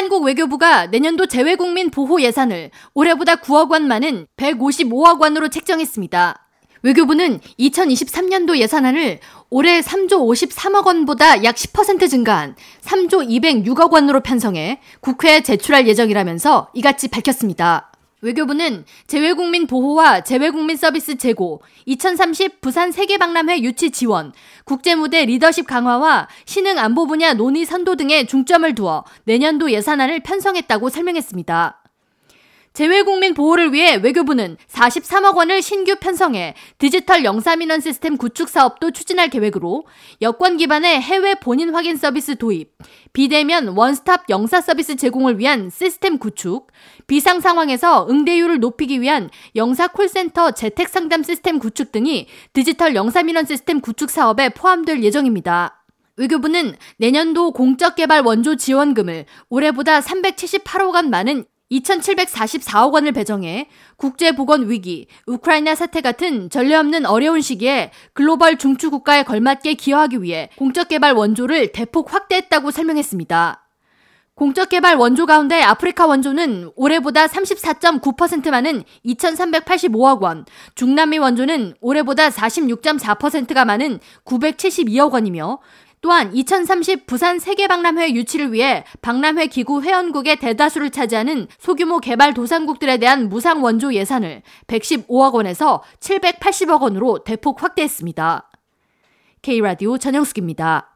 한국 외교부가 내년도 재외국민 보호 예산을 올해보다 9억 원 많은 155억 원으로 책정했습니다. 외교부는 2023년도 예산안을 올해 3조 53억 원보다 약 10% 증가한 3조 206억 원으로 편성해 국회에 제출할 예정이라면서 이같이 밝혔습니다. 외교부는 재외국민 보호와 재외국민 서비스 제고, 2030 부산 세계박람회 유치 지원, 국제무대 리더십 강화와 신흥 안보 분야 논의 선도 등에 중점을 두어 내년도 예산안을 편성했다고 설명했습니다. 재외국민 보호를 위해 외교부는 43억 원을 신규 편성해 디지털 영사민원 시스템 구축 사업도 추진할 계획으로 여권 기반의 해외 본인 확인 서비스 도입, 비대면 원스톱 영사 서비스 제공을 위한 시스템 구축, 비상 상황에서 응대율을 높이기 위한 영사 콜센터 재택 상담 시스템 구축 등이 디지털 영사민원 시스템 구축 사업에 포함될 예정입니다. 외교부는 내년도 공적 개발 원조 지원금을 올해보다 378억 원 많은 2,744억 원을 배정해 국제보건 위기, 우크라이나 사태 같은 전례 없는 어려운 시기에 글로벌 중추 국가에 걸맞게 기여하기 위해 공적 개발 원조를 대폭 확대했다고 설명했습니다. 공적 개발 원조 가운데 아프리카 원조는 올해보다 34.9% 많은 2,385억 원, 중남미 원조는 올해보다 46.4%가 많은 972억 원이며 또한 2030 부산 세계박람회 유치를 위해 박람회 기구 회원국의 대다수를 차지하는 소규모 개발 도상국들에 대한 무상 원조 예산을 115억 원에서 780억 원으로 대폭 확대했습니다. K라디오 전영숙입니다.